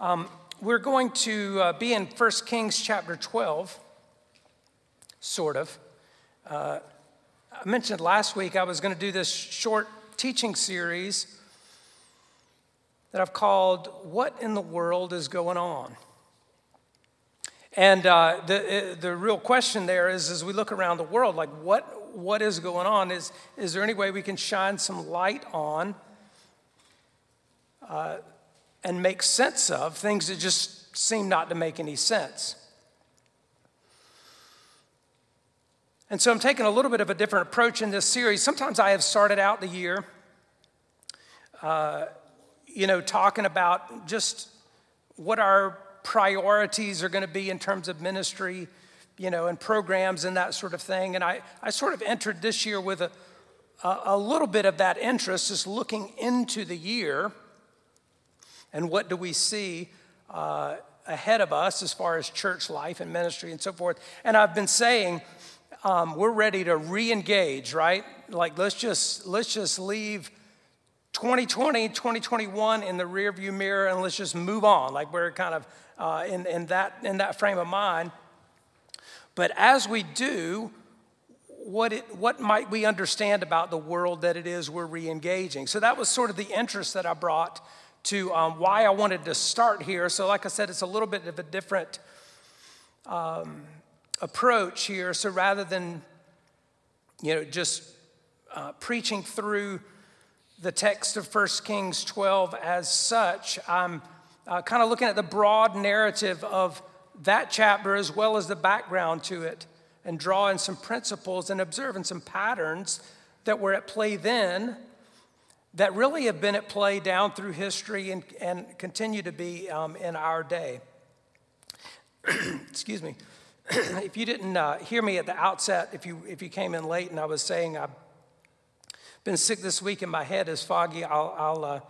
Um, we're going to uh, be in 1 Kings chapter 12, sort of. Uh, I mentioned last week I was going to do this short teaching series that I've called What in the World is Going On? And uh, the, uh, the real question there is as we look around the world, like what, what is going on? Is, is there any way we can shine some light on? Uh, and make sense of things that just seem not to make any sense. And so I'm taking a little bit of a different approach in this series. Sometimes I have started out the year, uh, you know, talking about just what our priorities are going to be in terms of ministry, you know, and programs and that sort of thing. And I, I sort of entered this year with a, a, a little bit of that interest, just looking into the year and what do we see uh, ahead of us as far as church life and ministry and so forth. And I've been saying um, we're ready to re-engage, right? Like let's just let's just leave 2020, 2021 in the rearview mirror, and let's just move on. Like we're kind of uh, in, in that in that frame of mind. But as we do, what, it, what might we understand about the world that it is we're re engaging? So that was sort of the interest that I brought to um, why I wanted to start here. So, like I said, it's a little bit of a different um, approach here. So, rather than you know just uh, preaching through the text of 1 Kings 12 as such, I'm uh, kind of looking at the broad narrative of that chapter as well as the background to it and drawing some principles and observing some patterns that were at play then that really have been at play down through history and, and continue to be um, in our day. Excuse me. if you didn't uh, hear me at the outset, if you, if you came in late and I was saying I've been sick this week and my head is foggy, I'll, I'll uh,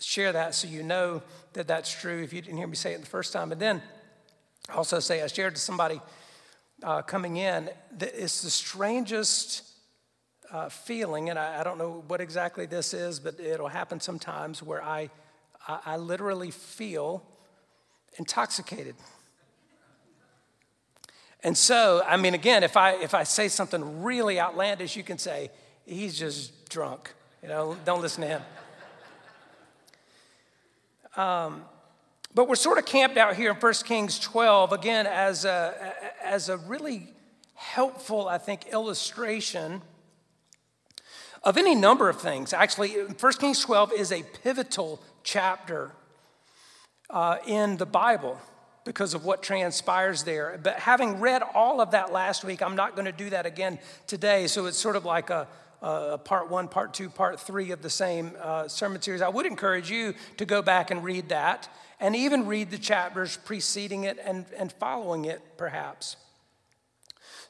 share that so you know that that's true if you didn't hear me say it the first time. And then also say I shared to somebody uh, coming in that it's the strangest uh, feeling, and I, I, don't know what exactly this is, but it'll happen sometimes where I, I, I literally feel intoxicated. And so, I mean, again, if I, if I say something really outlandish, you can say, he's just drunk. You know, don't listen to him. Um, but we're sort of camped out here in 1 Kings 12, again, as a, as a really helpful, I think, illustration of any number of things. Actually, 1 Kings 12 is a pivotal chapter uh, in the Bible because of what transpires there. But having read all of that last week, I'm not going to do that again today. So it's sort of like a, part one, part two, part three of the same uh, sermon series. I would encourage you to go back and read that and even read the chapters preceding it and, and following it, perhaps.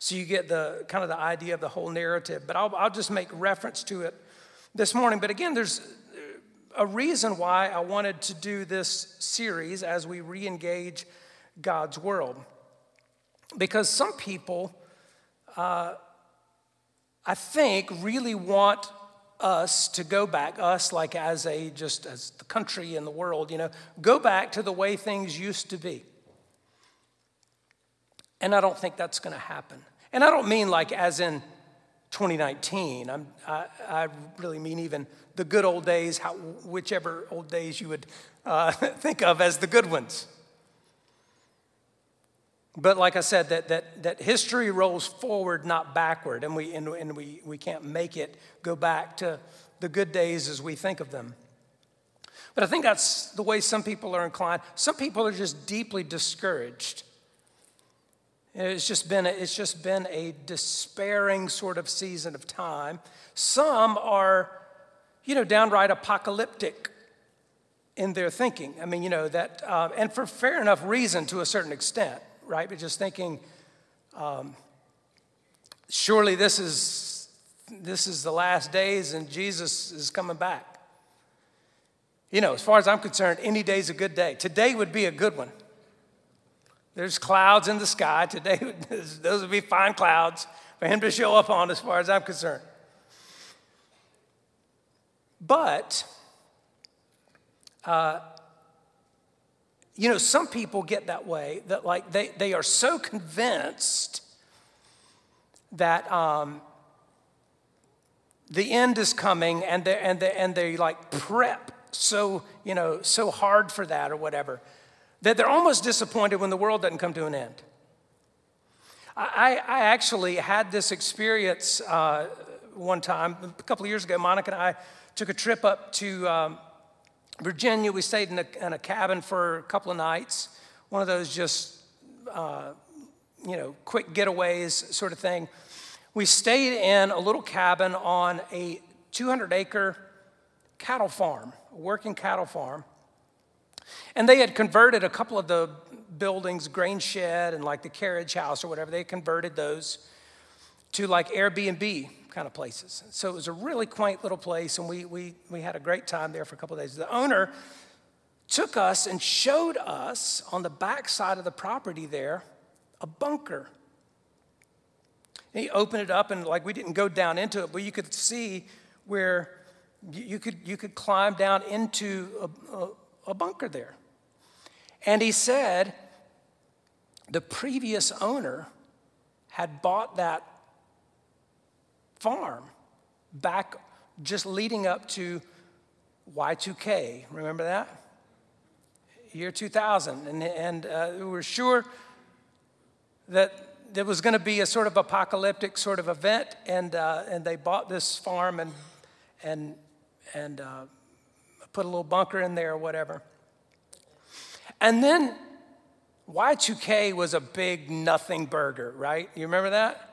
So you get the kind of the idea of the whole narrative. But I'll, I'll just make reference to it this morning. But again, there's a reason why I wanted to do this series as we re engage God's world. Because some people, uh, I think, really want us to go back, us like as a just as the country and the world, you know, go back to the way things used to be. And I don't think that's going to happen. And I don't mean like as in 2019. I'm, I, I really mean even the good old days, how, whichever old days you would uh, think of as the good ones. But like I said, that, that, that history rolls forward, not backward, and, we, and, and we, we can't make it go back to the good days as we think of them. But I think that's the way some people are inclined. Some people are just deeply discouraged it's just been a, it's just been a despairing sort of season of time. Some are, you know, downright apocalyptic in their thinking. I mean, you know, that, uh, and for fair enough reason to a certain extent, right? But just thinking, um, surely this is, this is the last days and Jesus is coming back. You know, as far as I'm concerned, any day's a good day. Today would be a good one. There's clouds in the sky. Today, those would be fine clouds for him to show up on, as far as I'm concerned. But uh, you know, some people get that way that like they, they are so convinced that um, the end is coming and they, and, they, and they like prep so, you know, so hard for that or whatever that they're almost disappointed when the world doesn't come to an end. I, I actually had this experience uh, one time, a couple of years ago. Monica and I took a trip up to um, Virginia. We stayed in a, in a, cabin for a couple of nights, one of those just, uh, you know, quick getaways sort of thing. We stayed in a little cabin on a 200 acre cattle farm, a working cattle farm. And they had converted a couple of the buildings, grain shed and like the carriage house or whatever, they converted those to like Airbnb kind of places. So it was a really quaint little place, and we, we, we had a great time there for a couple days. The owner took us and showed us on the back side of the property there a bunker. He opened it up, and like we didn't go down into it, but you could see where you could, you could climb down into a, a bunker there. And he said the previous owner had bought that farm back just leading up to Y2K. Remember that? Year 2000. And, and uh, we were sure that there was going to be a sort of apocalyptic sort of event, and, uh, and they bought this farm and, and, and uh, put a little bunker in there or whatever. And then Y2K was a big nothing burger, right? You remember that?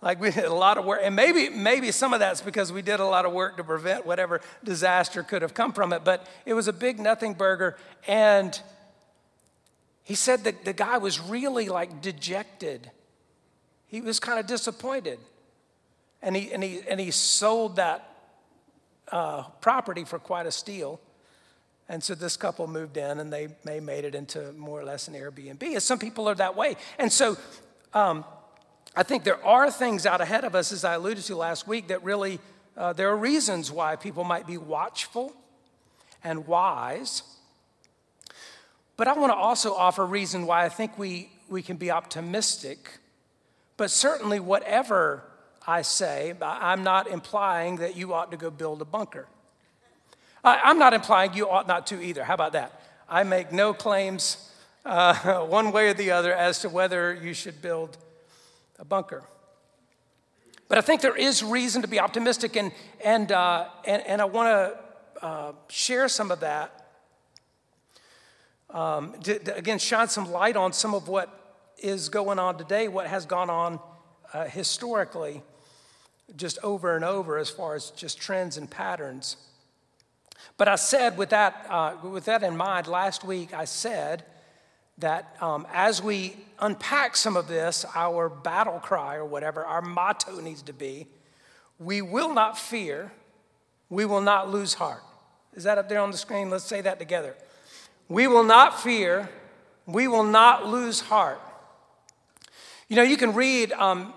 Like we did a lot of work, and maybe maybe some of that's because we did a lot of work to prevent whatever disaster could have come from it. But it was a big nothing burger, and he said that the guy was really like dejected. He was kind of disappointed, and he and he and he sold that uh, property for quite a steal. And so this couple moved in and they, they made it into more or less an Airbnb. And some people are that way. And so um, I think there are things out ahead of us, as I alluded to last week, that really, uh, there are reasons why people might be watchful and wise. But I want to also offer a reason why I think we, we can be optimistic. But certainly, whatever I say, I'm not implying that you ought to go build a bunker. I'm not implying you ought not to either. How about that? I make no claims uh, one way or the other as to whether you should build a bunker. But I think there is reason to be optimistic, and, and, uh, and, and, I want to uh, share some of that. Um, to, to, again, shine some light on some of what is going on today, what has gone on uh, historically, just over and over as far as just trends and patterns. But I said, with that, uh, with that in mind, last week I said that um, as we unpack some of this, our battle cry or whatever, our motto needs to be we will not fear, we will not lose heart. Is that up there on the screen? Let's say that together. We will not fear, we will not lose heart. You know, you can read um,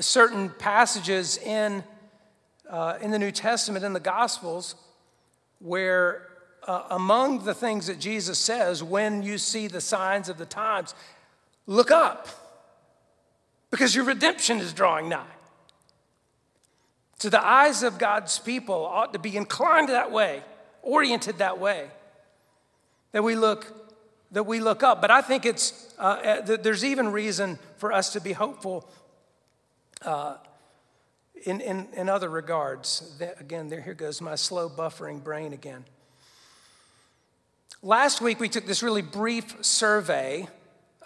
certain passages in, uh, in the New Testament, in the Gospels, where uh, among the things that Jesus says when you see the signs of the times, look up because your redemption is drawing nigh. So the eyes of God's people ought to be inclined that way, oriented that way, that we look that we look up. But I think it's uh, uh there's even reason for us to be hopeful uh, in, in, in other regards. Again, there here goes my slow buffering brain again. Last week, we took this really brief survey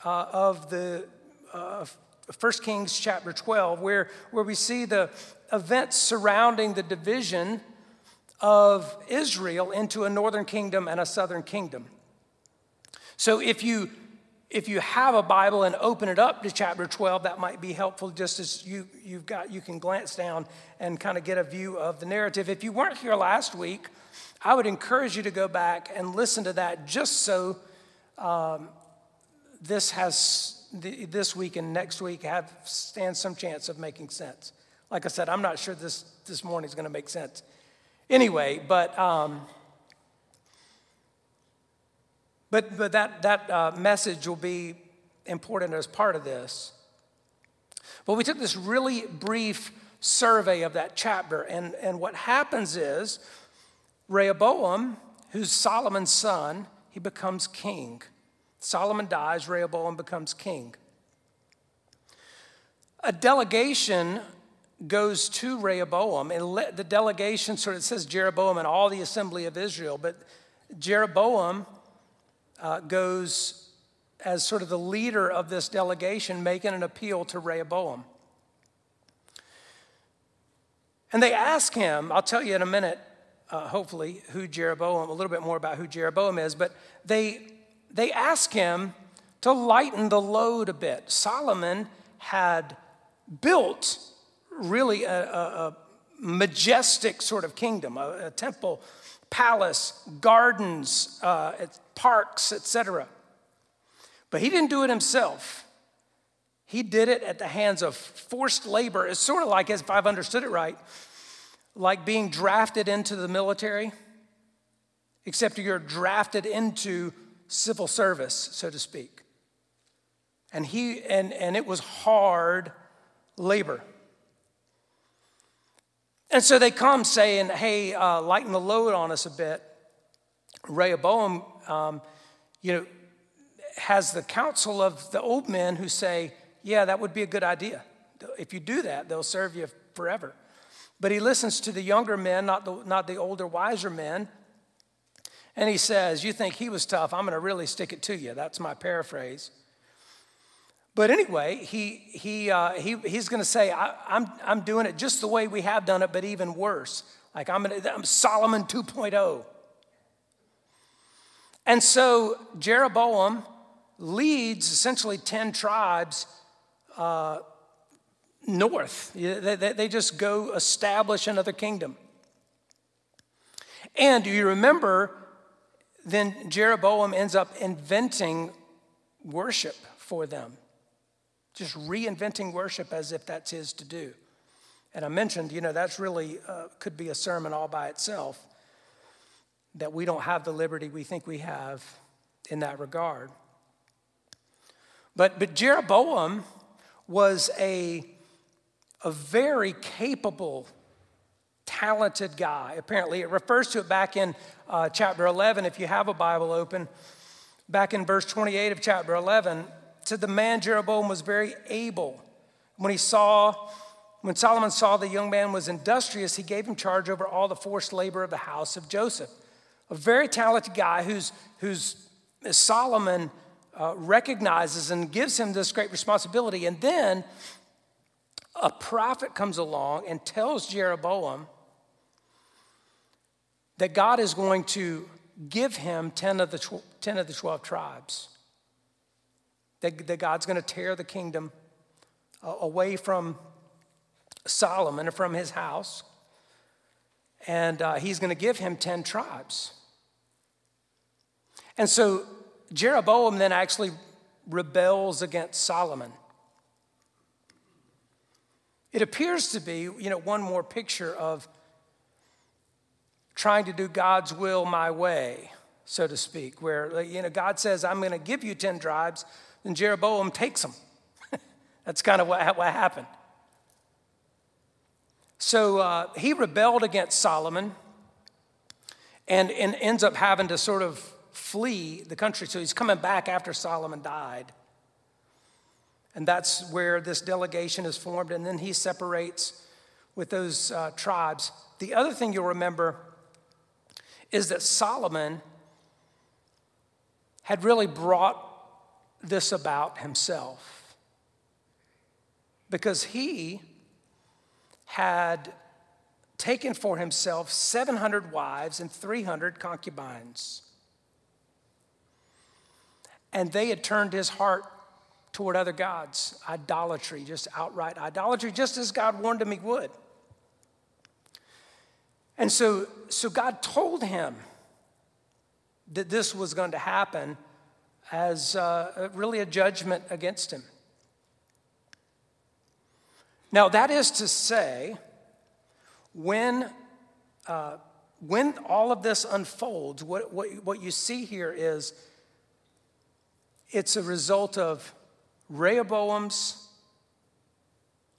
uh, of the uh, 1 Kings chapter 12, where, where we see the events surrounding the division of Israel into a northern kingdom and a southern kingdom. So if you if you have a Bible and open it up to chapter 12, that might be helpful just as you, you've got, you can glance down and kind of get a view of the narrative. If you weren't here last week, I would encourage you to go back and listen to that just so um, this has, this week and next week have stand some chance of making sense. Like I said, I'm not sure this, this morning is going to make sense anyway, but. Um, But, but that, that uh, message will be important as part of this. But we took this really brief survey of that chapter, and, and what happens is Rehoboam, who's Solomon's son, he becomes king. Solomon dies, Rehoboam becomes king. A delegation goes to Rehoboam, and the delegation sort of says Jeroboam and all the assembly of Israel, but Jeroboam uh, goes as sort of the leader of this delegation, making an appeal to Rehoboam. And they ask him, I'll tell you in a minute, uh, hopefully, who Jeroboam, a little bit more about who Jeroboam is, but they, they ask him to lighten the load a bit. Solomon had built really a, a, a majestic sort of kingdom, a, a temple, palace, gardens, uh, parks, etc. But he didn't do it himself. He did it at the hands of forced labor. It's sort of like, if I've understood it right, like being drafted into the military, except you're drafted into civil service, so to speak. And he and, and it was hard labor. And so they come saying, hey, uh, lighten the load on us a bit. Rehoboam, um, you know, has the counsel of the old men who say, yeah, that would be a good idea. If you do that, they'll serve you forever. But he listens to the younger men, not the, not the older, wiser men. And he says, You think he was tough? I'm going to really stick it to you. That's my paraphrase. But anyway, he, he, uh, he, he's going to say, I, am I'm, I'm doing it just the way we have done it, but even worse. Like I'm, gonna, I'm Solomon 2.0. And so Jeroboam leads essentially 10 tribes uh, north. They, they, they just go establish another kingdom. And do you remember, then Jeroboam ends up inventing worship for them just reinventing worship as if that's his to do. And I mentioned, you know, that's really uh, could be a sermon all by itself, that we don't have the liberty we think we have in that regard. But, but Jeroboam was a, a very capable, talented guy. Apparently, it refers to it back in uh, chapter 11, if you have a Bible open. Back in verse 28 of chapter 11, said the man Jeroboam was very able. When he saw, when Solomon saw the young man was industrious, he gave him charge over all the forced labor of the house of Joseph. A very talented guy who's, who's Solomon uh, recognizes and gives him this great responsibility. And then a prophet comes along and tells Jeroboam that God is going to give him 10 of the, tw- 10 of the 12 tribes that, that God's going to tear the kingdom uh, away from Solomon and from his house, and uh, he's going to give him 10 tribes. And so Jeroboam then actually rebels against Solomon. It appears to be, you know, one more picture of trying to do God's will my way, so to speak, where, you know, God says, I'm going to give you 10 tribes, and Jeroboam takes them. That's kind of what, what happened. So uh, he rebelled against Solomon and, and ends up having to sort of flee the country. So he's coming back after Solomon died. And that's where this delegation is formed. And then he separates with those uh, tribes. The other thing you'll remember is that Solomon had really brought this about himself because he had taken for himself 700 wives and 300 concubines. And they had turned his heart toward other gods, idolatry, just outright idolatry, just as God warned him he would. And so, so God told him that this was going to happen as uh, really a judgment against him. Now, that is to say, when, uh, when all of this unfolds, what, what, what you see here is It's a result of Rehoboam's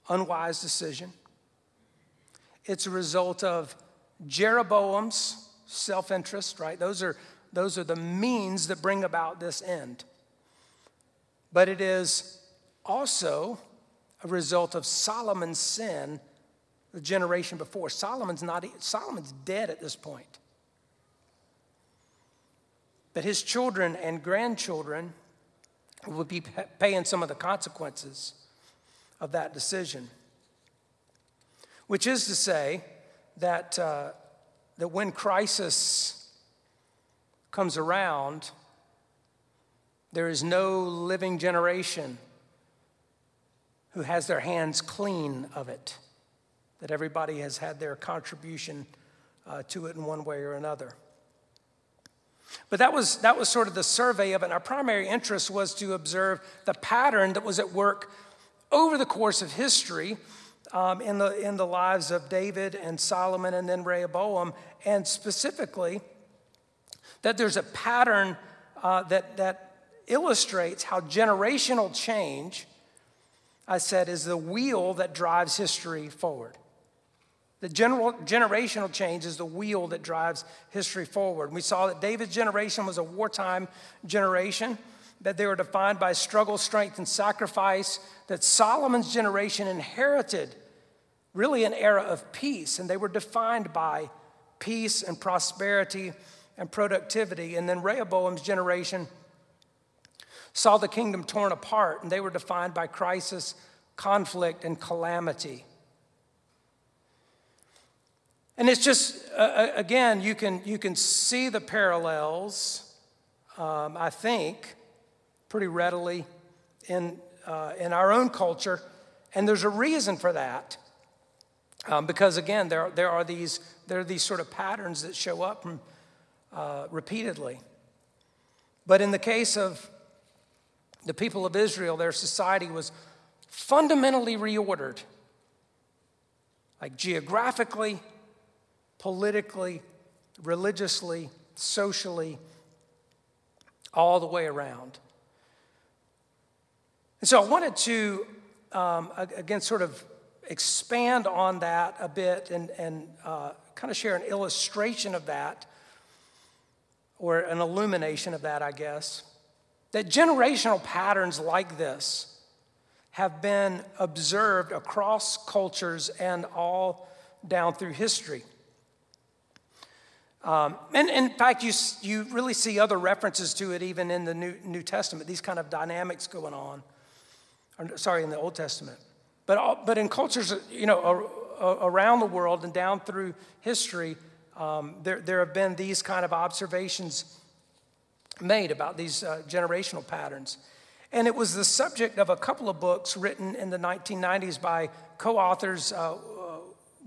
unwise decision. It's a result of Jeroboam's self interest, right? Those are, those are the means that bring about this end. But it is also a result of Solomon's sin the generation before. Solomon's not Solomon's dead at this point. But his children and grandchildren will be paying some of the consequences of that decision. Which is to say that, uh, that when crisis comes around, there is no living generation who has their hands clean of it, that everybody has had their contribution uh, to it in one way or another. But that was, that was sort of the survey of it. And our primary interest was to observe the pattern that was at work over the course of history um, in, the, in the lives of David and Solomon and then Rehoboam, and specifically that there's a pattern uh, that, that illustrates how generational change, I said, is the wheel that drives history forward. The general, generational change is the wheel that drives history forward. We saw that David's generation was a wartime generation, that they were defined by struggle, strength, and sacrifice, that Solomon's generation inherited really an era of peace, and they were defined by peace and prosperity and productivity. And then Rehoboam's generation saw the kingdom torn apart, and they were defined by crisis, conflict, and calamity. And it's just, uh, again, you can, you can see the parallels, um, I think, pretty readily in, uh, in our own culture. And there's a reason for that. Um, because again, there, there, are these, there are these sort of patterns that show up from, uh, repeatedly. But in the case of the people of Israel, their society was fundamentally reordered, like geographically, politically, religiously, socially, all the way around. And so I wanted to, um, again, sort of expand on that a bit and, and uh, kind of share an illustration of that, or an illumination of that, I guess. That generational patterns like this have been observed across cultures and all down through history. Um, and, and, in fact, you, you really see other references to it even in the New, New Testament, these kind of dynamics going on. Or, sorry, in the Old Testament. But, but in cultures, you know, around the world and down through history, um, there, there have been these kind of observations made about these uh, generational patterns. And it was the subject of a couple of books written in the 1990s by co authors uh, uh,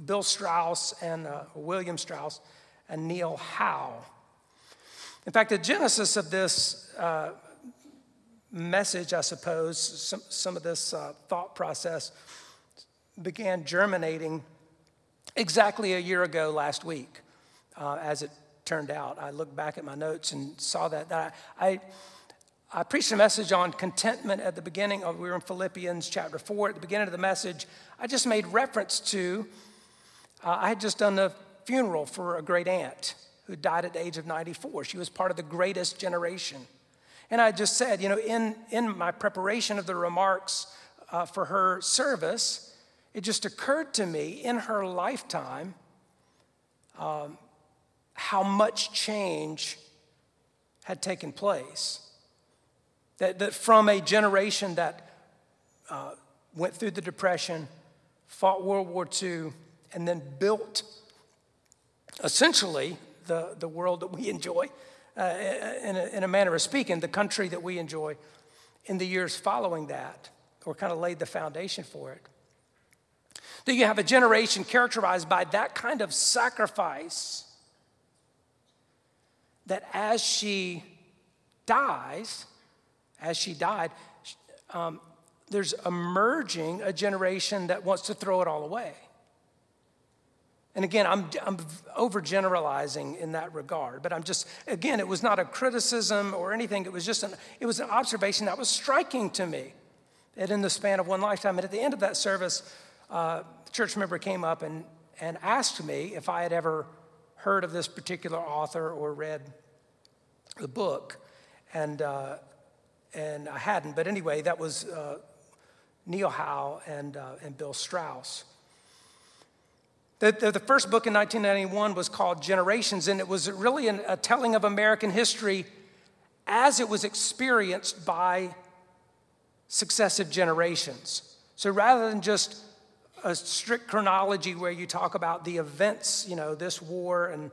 Bill Strauss and uh, William Strauss and Neil Howe. In fact, the genesis of this uh, message, I suppose, some, some of this uh, thought process began germinating exactly a year ago last week, uh, as it turned out. I looked back at my notes and saw that. that I, I, I preached a message on contentment at the beginning. Of, we were in Philippians chapter 4. At the beginning of the message, I just made reference to, uh, I had just done the funeral for a great aunt who died at the age of 94. She was part of the greatest generation. And I just said, you know, in, in my preparation of the remarks uh, for her service, it just occurred to me in her lifetime um, how much change had taken place. That, that from a generation that uh, went through the Depression, fought World War II, and then built essentially the, the world that we enjoy, uh, in, a, in a manner of speaking, the country that we enjoy in the years following that, or kind of laid the foundation for it. That you have a generation characterized by that kind of sacrifice, that as she dies, as she died, um, there's emerging a generation that wants to throw it all away. And again, I'm, I'm overgeneralizing in that regard, but I'm just, again, it was not a criticism or anything. It was just an, it was an observation that was striking to me that in the span of one lifetime. And at the end of that service, uh, the church member came up and, and asked me if I had ever heard of this particular author or read the book. And, uh, and I hadn't. But anyway, that was uh, Neil Howe and, uh, and Bill Strauss. The, the, the, first book in 1991 was called Generations, and it was really an, a telling of American history as it was experienced by successive generations. So rather than just a strict chronology where you talk about the events, you know, this war and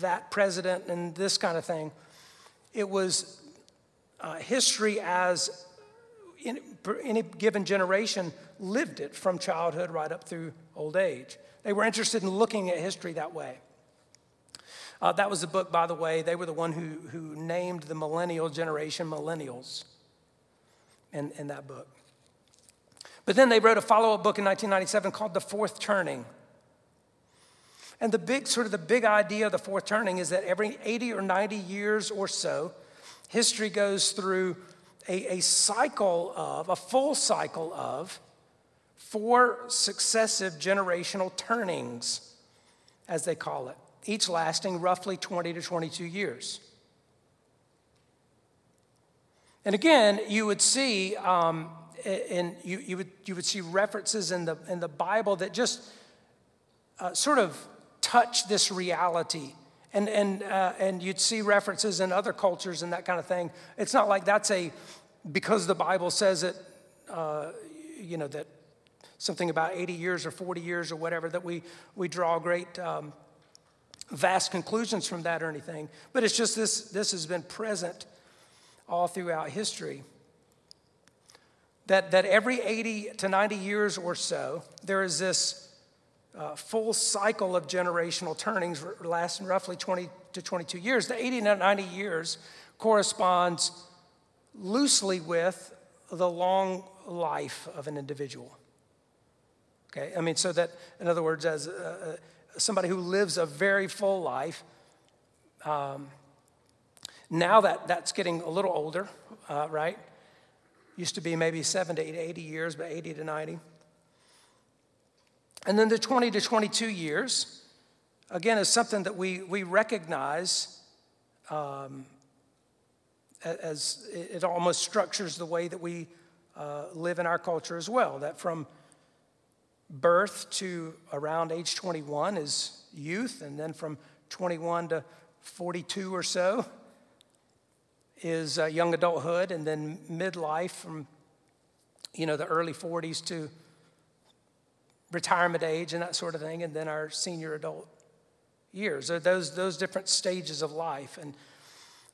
that president and this kind of thing, it was uh, history as in any given generation lived it from childhood right up through old age. They were interested in looking at history that way. Uh, that was the book, by the way. They were the one who, who named the millennial generation millennials in, in that book. But then they wrote a follow up book in 1997 called The Fourth Turning. And the big, sort of the big idea of the fourth turning is that every 80 or 90 years or so, history goes through a, a cycle of, a full cycle of, four successive generational turnings, as they call it, each lasting roughly 20 to 22 years. And again, you would see, um, and you, you, would, you would see references in the, in the Bible that just uh, sort of touch this reality. And, and, uh, and you'd see references in other cultures and that kind of thing. It's not like that's a, because the Bible says it, uh, you know, that something about 80 years or 40 years or whatever, that we, we draw great, um, vast conclusions from that or anything. But it's just this, this has been present all throughout history. That, that every 80 to 90 years or so, there is this uh, full cycle of generational turnings lasting roughly 20 to 22 years. The 80 to 90 years corresponds loosely with the long life of an individual. Okay, I mean, so that, in other words, as uh, somebody who lives a very full life, um, now that that's getting a little older, uh, right? Used to be maybe 70 to 80 years, but 80 to 90. And then the 20 to 22 years, again, is something that we, we recognize um, as it almost structures the way that we uh, live in our culture as well. That from birth to around age 21 is youth, and then from 21 to 42 or so is uh, young adulthood, and then midlife from you know the early 40s to retirement age and that sort of thing, and then our senior adult years. Those those different stages of life, and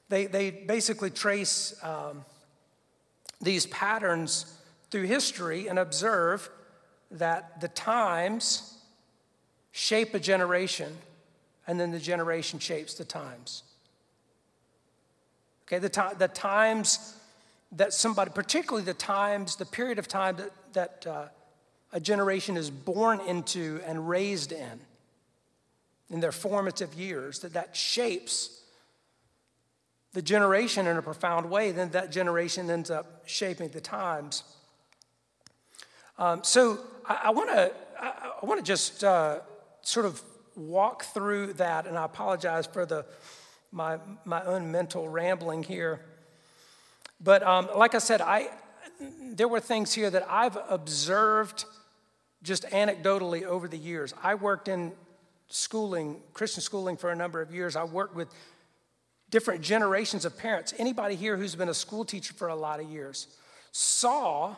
they they basically trace um, these patterns through history and observe that the times shape a generation, and then the generation shapes the times. Okay, the, to- the times that somebody, particularly the times, the period of time that, that uh, a generation is born into and raised in, in their formative years, that that shapes the generation in a profound way, then that generation ends up shaping the times. Um, so I, want to I want to just uh, sort of walk through that, and I apologize for the my, my own mental rambling here. But um, like I said, I, there were things here that I've observed just anecdotally over the years. I worked in schooling, Christian schooling, for a number of years. I worked with different generations of parents. Anybody here who's been a school teacher for a lot of years saw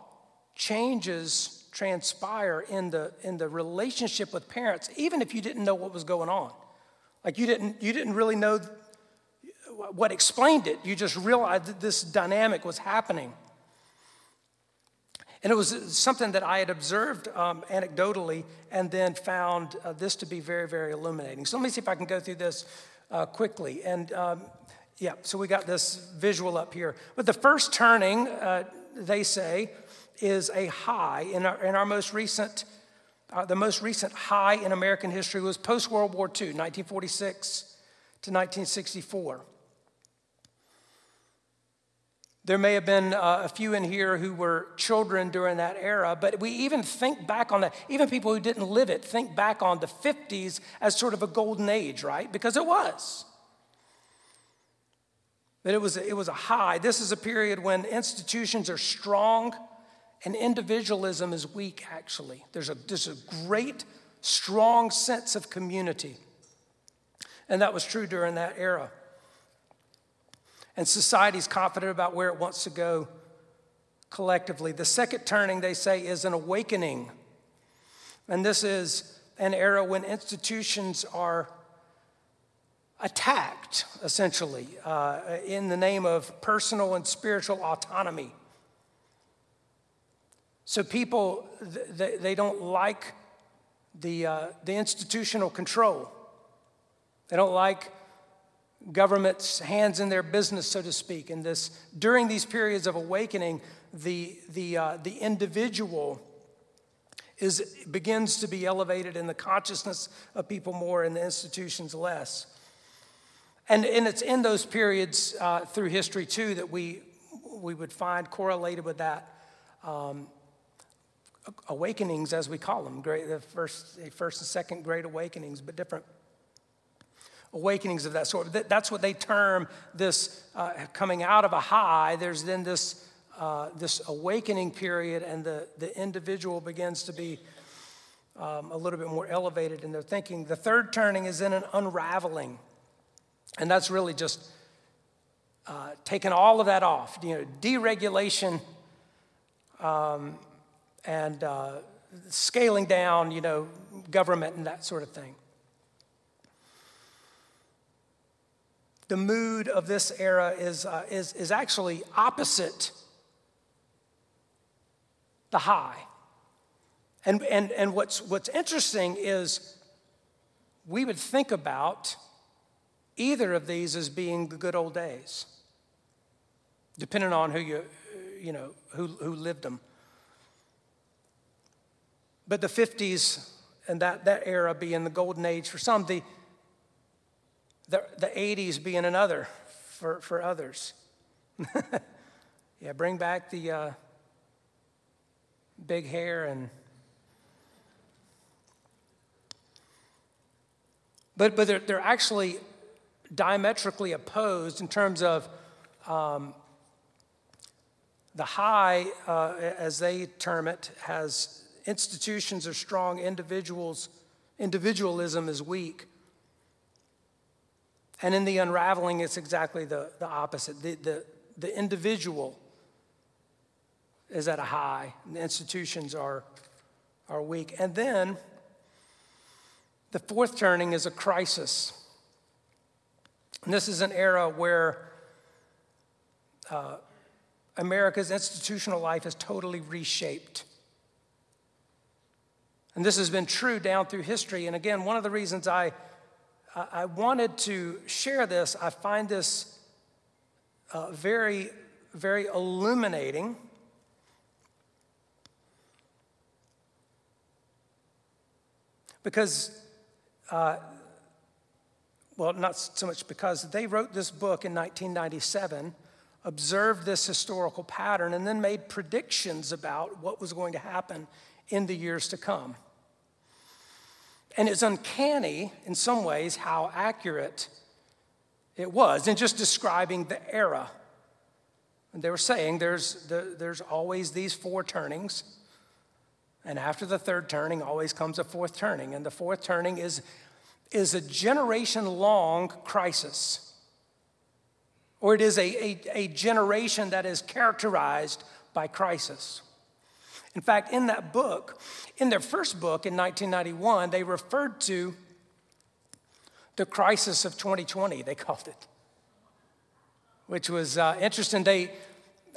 changes transpire in the, in the relationship with parents, even if you didn't know what was going on. Like you didn't, you didn't really know what explained it. You just realized that this dynamic was happening. And it was something that I had observed um, anecdotally and then found uh, this to be very, very illuminating. So let me see if I can go through this uh, quickly. And um, yeah, so we got this visual up here. But the first turning, uh, they say, is a high. In our, in our most recent uh, the most recent high in American history was post World War II, 1946 to 1964. There may have been uh, a few in here who were children during that era, but we even think back on that. Even people who didn't live it think back on the 50s as sort of a golden age, right? Because it was. That it was, it was a high. This is a period when institutions are strong and individualism is weak, actually. There's a, there's a great, strong sense of community. And that was true during that era and society's confident about where it wants to go collectively. The second turning, they say, is an awakening. And this is an era when institutions are attacked, essentially, uh, in the name of personal and spiritual autonomy. So people, they, they don't like the, uh, the institutional control. They don't like government's hands in their business, so to speak. And this, during these periods of awakening, the, the, uh, the individual is, begins to be elevated in the consciousness of people more and the institutions less. And, and it's in those periods uh, through history, too, that we, we would find correlated with that. Um, awakenings, as we call them, great, the first, the first and second great awakenings, but different awakenings of that sort. That's what they term this uh, coming out of a high. There's then this, uh, this awakening period, and the, the individual begins to be um, a little bit more elevated in their thinking. The third turning is in an unraveling, and that's really just uh, taking all of that off. You know, deregulation um, and uh, scaling down, you know, government and that sort of thing. The mood of this era is, uh, is, is actually opposite the high. And, and, and what's, what's interesting is we would think about either of these as being the good old days, depending on who you, you know, who, who lived them. But the 50s and that, that era being the golden age for some, the, the, the 80s being another for, for others. yeah, bring back the uh, big hair and. But, but they're, they're actually diametrically opposed in terms of um, the high, uh, as they term it, has institutions are strong, individuals, individualism is weak. And in the unraveling, it's exactly the, the opposite. The, the, the individual is at a high, and the institutions are, are weak. And then the fourth turning is a crisis. And this is an era where uh, America's institutional life is totally reshaped. And this has been true down through history. And again, one of the reasons I I wanted to share this. I find this uh, very, very illuminating. Because, uh, well, not so much because they wrote this book in 1997, observed this historical pattern, and then made predictions about what was going to happen in the years to come. And it's uncanny in some ways how accurate it was in just describing the era. And they were saying there's, the, there's always these four turnings, and after the third turning, always comes a fourth turning. And the fourth turning is, is a generation long crisis, or it is a, a, a generation that is characterized by crisis. In fact, in that book, in their first book in 1991, they referred to the crisis of 2020, they called it, which was uh, interesting. They,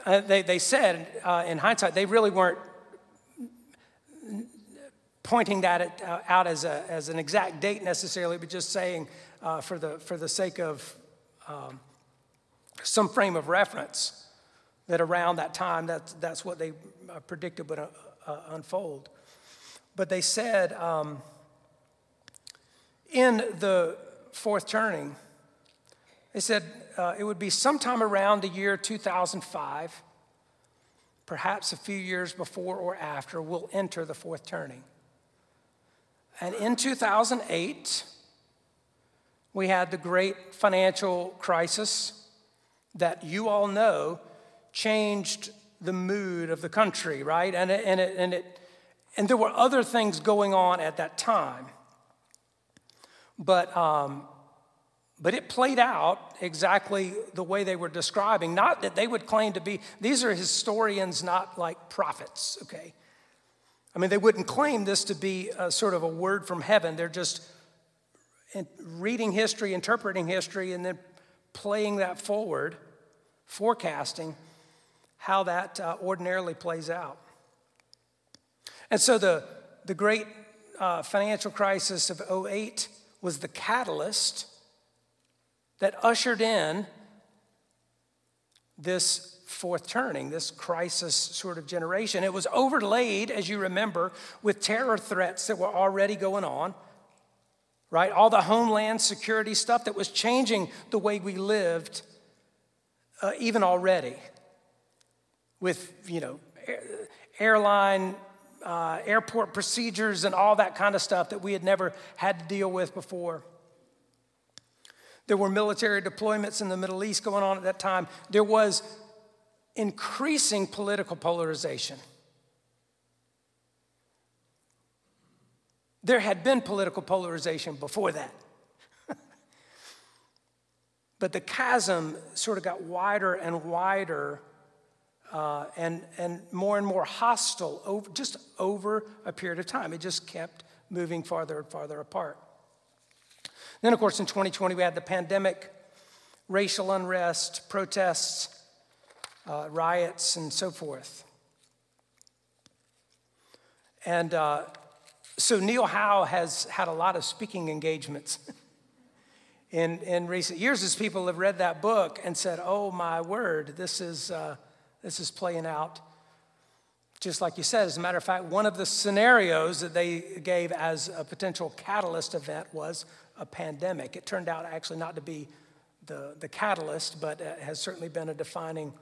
uh, they, they said, uh, in hindsight, they really weren't pointing that uh, out as, a, as an exact date necessarily, but just saying uh, for, the, for the sake of um, some frame of reference that around that time, that's, that's what they predicted would uh, uh, unfold. but they said um, in the fourth turning, they said uh, it would be sometime around the year 2005, perhaps a few years before or after, we'll enter the fourth turning. And in 2008, we had the great financial crisis that you all know changed the mood of the country, right? And it, and it, and it, and there were other things going on at that time. But, um, but it played out exactly the way they were describing. Not that they would claim to be, these are historians, not like prophets, okay? I mean, they wouldn't claim this to be sort of a word from heaven. They're just reading history, interpreting history, and then playing that forward, forecasting how that uh, ordinarily plays out. And so the, the great uh, financial crisis of 08 was the catalyst that ushered in this fourth turning, this crisis sort of generation. It was overlaid, as you remember, with terror threats that were already going on, right? All the homeland security stuff that was changing the way we lived, uh, even already, with, you know, airline uh, airport procedures and all that kind of stuff that we had never had to deal with before. There were military deployments in the Middle East going on at that time. There was increasing political polarization. There had been political polarization before that. but the chasm sort of got wider and wider uh, and, and more and more hostile over, just over a period of time. It just kept moving farther and farther apart. Then, of course, in 2020, we had the pandemic, racial unrest, protests, uh, riots, and so forth. And uh, so Neil Howe has had a lot of speaking engagements in, in recent years as people have read that book and said, oh my word, this is, uh, this is playing out just like you said. As a matter of fact, one of the scenarios that they gave as a potential catalyst event was a pandemic. It turned out actually not to be the, the catalyst, but has certainly been a defining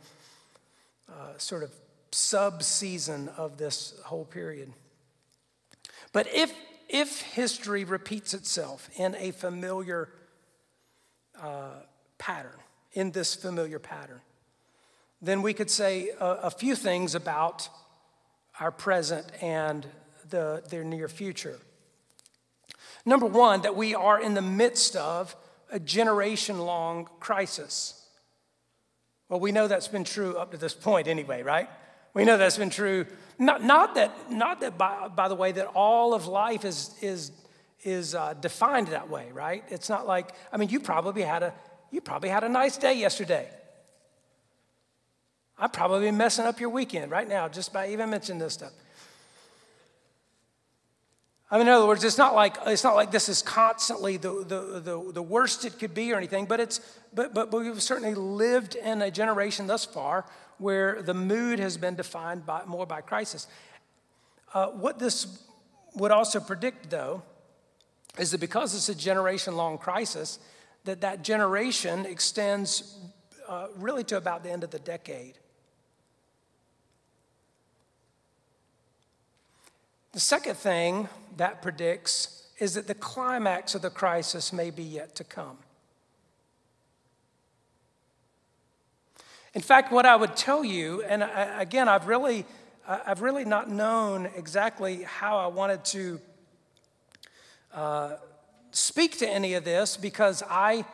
uh, sort of sub season of this whole period. But if, if history repeats itself in a familiar uh, pattern, in this familiar pattern, then we could say a, a few things about our present and the, their near future. Number one, that we are in the midst of a generation long crisis. Well, we know that's been true up to this point anyway, right? We know that's been true. Not, not that, not that by, by the way, that all of life is, is, is uh, defined that way, right? It's not like, I mean, you probably had a, you probably had a nice day yesterday. I'm probably messing up your weekend right now just by even mentioning this stuff. I mean, in other words, it's not like it's not like this is constantly the, the, the, the, worst it could be or anything, but it's but, but but we've certainly lived in a generation thus far where the mood has been defined by more by crisis. Uh, what this would also predict, though, is that because it's a generation-long crisis, that that generation extends uh, really to about the end of the decade. The second thing that predicts is that the climax of the crisis may be yet to come. In fact, what I would tell you, and again, I've really, I've really not known exactly how I wanted to uh, speak to any of this because I,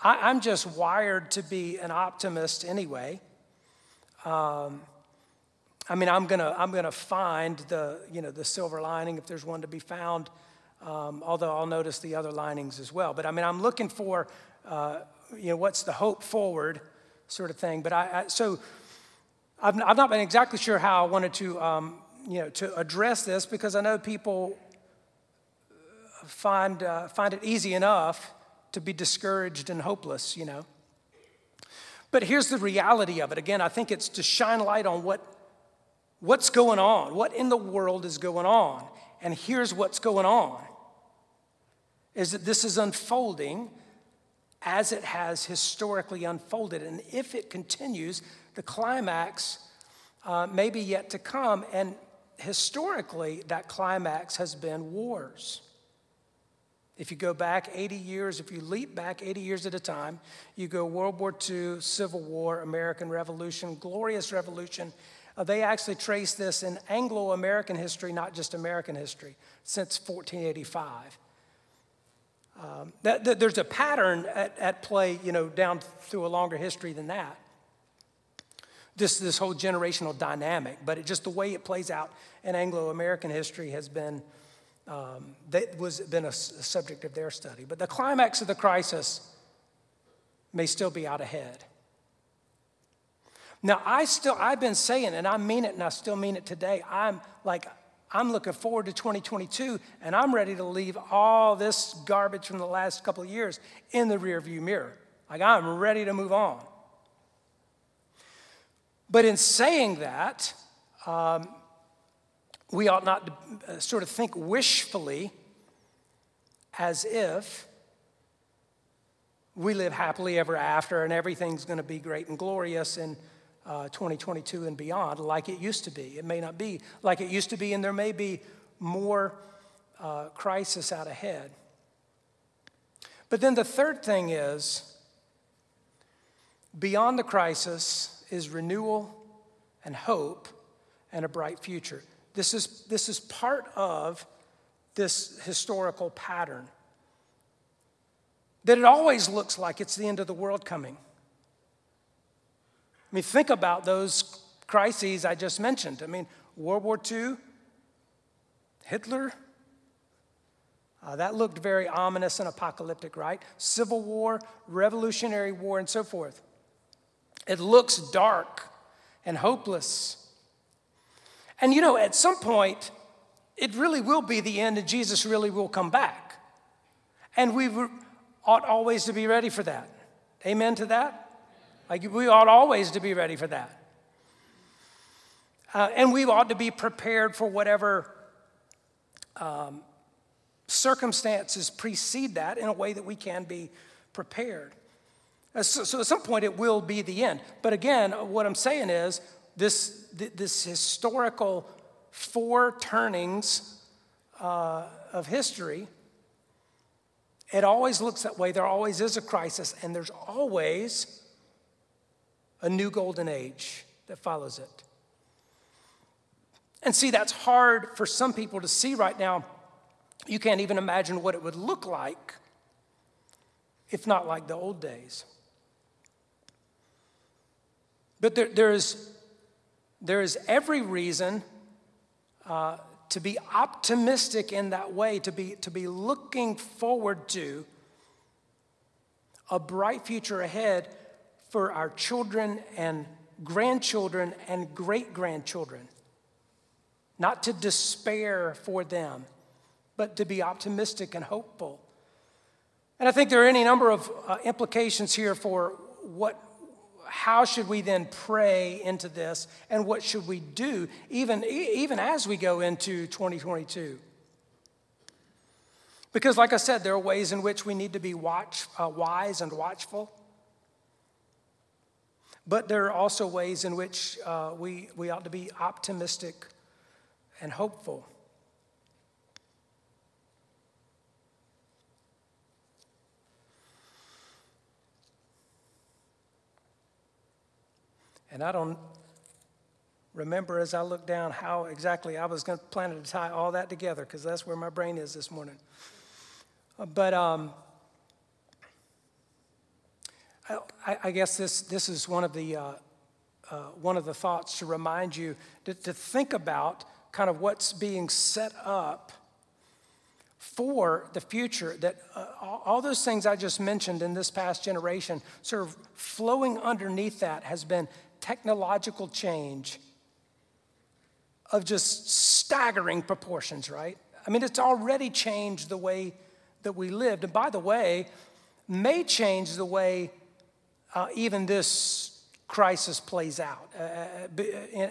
I, am just wired to be an optimist anyway. Um, I mean, I'm gonna, I'm gonna find the, you know, the silver lining if there's one to be found, um, although I'll notice the other linings as well. But I mean, I'm looking for, uh, you know, what's the hope forward sort of thing. But I, I so I've, I've, not been exactly sure how I wanted to, um, you know, to address this because I know people find, uh, find it easy enough to be discouraged and hopeless, you know. But here's the reality of it. Again, I think it's to shine light on what what's going on? What in the world is going on? And here's what's going on is that this is unfolding as it has historically unfolded. And if it continues, the climax uh, may be yet to come. And historically, that climax has been wars. If you go back 80 years, if you leap back 80 years at a time, you go World War II, Civil War, American Revolution, Glorious Revolution. Uh, they actually trace this in Anglo American history, not just American history, since 1485. Um, that, that there's a pattern at, at play, you know, down through a longer history than that. This, this whole generational dynamic, but it, just the way it plays out in Anglo American history has been, um, that was been a, a subject of their study. But the climax of the crisis may still be out ahead. Now, I still, I've been saying, and I mean it, and I still mean it today. I'm like, I'm looking forward to 2022 and I'm ready to leave all this garbage from the last couple of years in the rearview mirror. Like I'm ready to move on. But in saying that, um, we ought not to uh, sort of think wishfully as if we live happily ever after and everything's going to be great and glorious and uh, 2022 and beyond like it used to be. It may not be like it used to be, and there may be more uh, crisis out ahead. But then the third thing is beyond the crisis is renewal and hope and a bright future. This is, this is part of this historical pattern. That it always looks like it's the end of the world coming. I mean, think about those crises I just mentioned. I mean, World War II, Hitler, uh, that looked very ominous and apocalyptic, right? Civil War, Revolutionary War, and so forth. It looks dark and hopeless. And you know, at some point, it really will be the end, and Jesus really will come back. And we ought always to be ready for that. Amen to that? Like we ought always to be ready for that. Uh, and we ought to be prepared for whatever um, circumstances precede that in a way that we can be prepared. Uh, so, so, at some point it will be the end. But again, what I'm saying is this, this historical four turnings uh, of history, it always looks that way. There always is a crisis, and there's always a new golden age that follows it. And see, that's hard for some people to see right now. You can't even imagine what it would look like if not like the old days. But there, there, is, there is every reason uh, to be optimistic in that way, to be, to be looking forward to a bright future ahead for our children and grandchildren and great grandchildren. Not to despair for them, but to be optimistic and hopeful. And I think there are any number of uh, implications here for what, how should we then pray into this and what should we do even, even as we go into 2022. Because, like I said, there are ways in which we need to be watch, uh, wise and watchful. But there are also ways in which uh, we, we ought to be optimistic and hopeful. And I don't remember as I look down how exactly I was going to plan to tie all that together because that's where my brain is this morning. But um, I, I guess this, this is one of the, uh, uh, one of the thoughts to remind you to, to think about kind of what's being set up for the future that uh, all those things I just mentioned in this past generation, sort of flowing underneath that has been technological change of just staggering proportions, right? I mean, it's already changed the way that we lived. And by the way, may change the way uh, even this crisis plays out uh, uh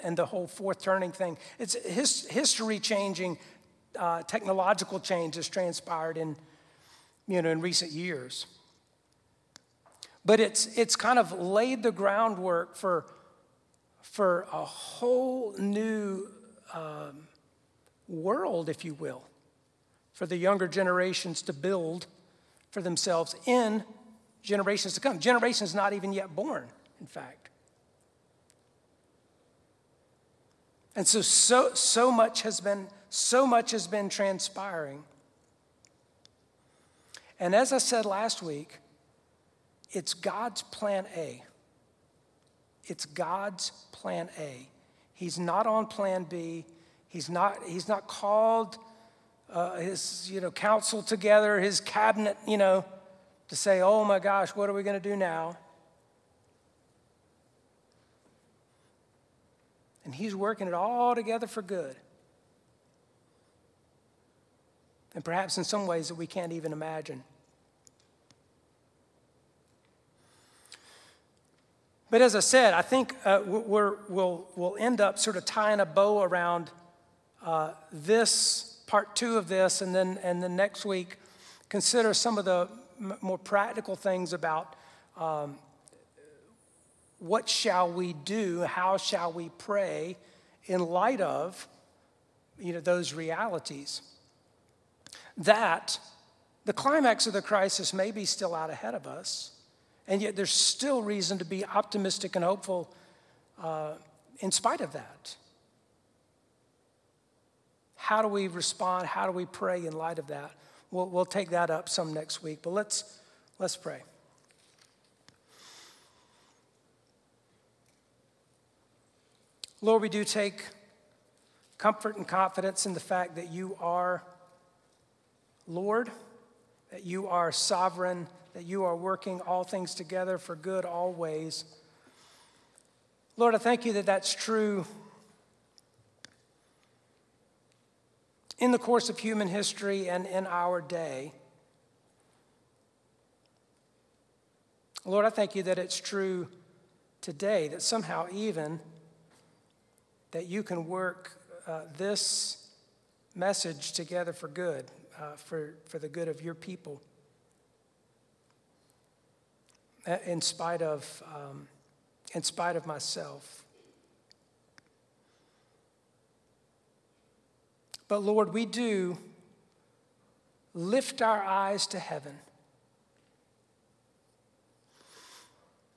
and the whole fourth turning thing. It's his, history changing uh, technological change has transpired in, you know, in recent years. But it's, it's kind of laid the groundwork for, for a whole new um, world, if you will, for the younger generations to build for themselves in generations to come. Generations not even yet born, in fact. And so, so, so much has been, so much has been transpiring. And as I said last week, it's God's plan A. It's God's plan A. He's not on plan B. He's not, he's not called uh, his you know, council together, his cabinet, you know, to say, oh my gosh, what are we going to do now? And he's working it all together for good. And perhaps in some ways that we can't even imagine. But as I said, I think uh, we're, we'll, we'll end up sort of tying a bow around uh, this, part two of this, and then, and then next week consider some of the more practical things about um, what shall we do, how shall we pray in light of you know, those realities. That the climax of the crisis may be still out ahead of us and yet there's still reason to be optimistic and hopeful uh, in spite of that. How do we respond? How do we pray in light of that? We'll, we'll take that up some next week, but let's, let's pray. Lord, we do take comfort and confidence in the fact that you are Lord, that you are sovereign that you are working all things together for good always. Lord, I thank you that that's true in the course of human history and in our day. Lord, I thank you that it's true today, that somehow even that you can work uh, this message together for good, uh, for, for the good of your people. in spite of, um, in spite of myself. But Lord, we do lift our eyes to heaven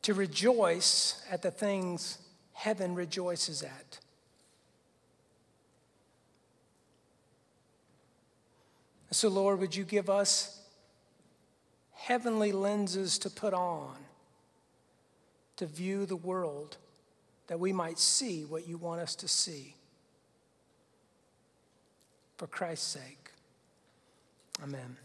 to rejoice at the things heaven rejoices at. So, Lord, would you give us heavenly lenses to put on to view the world that we might see what you want us to see. For Christ's sake, amen.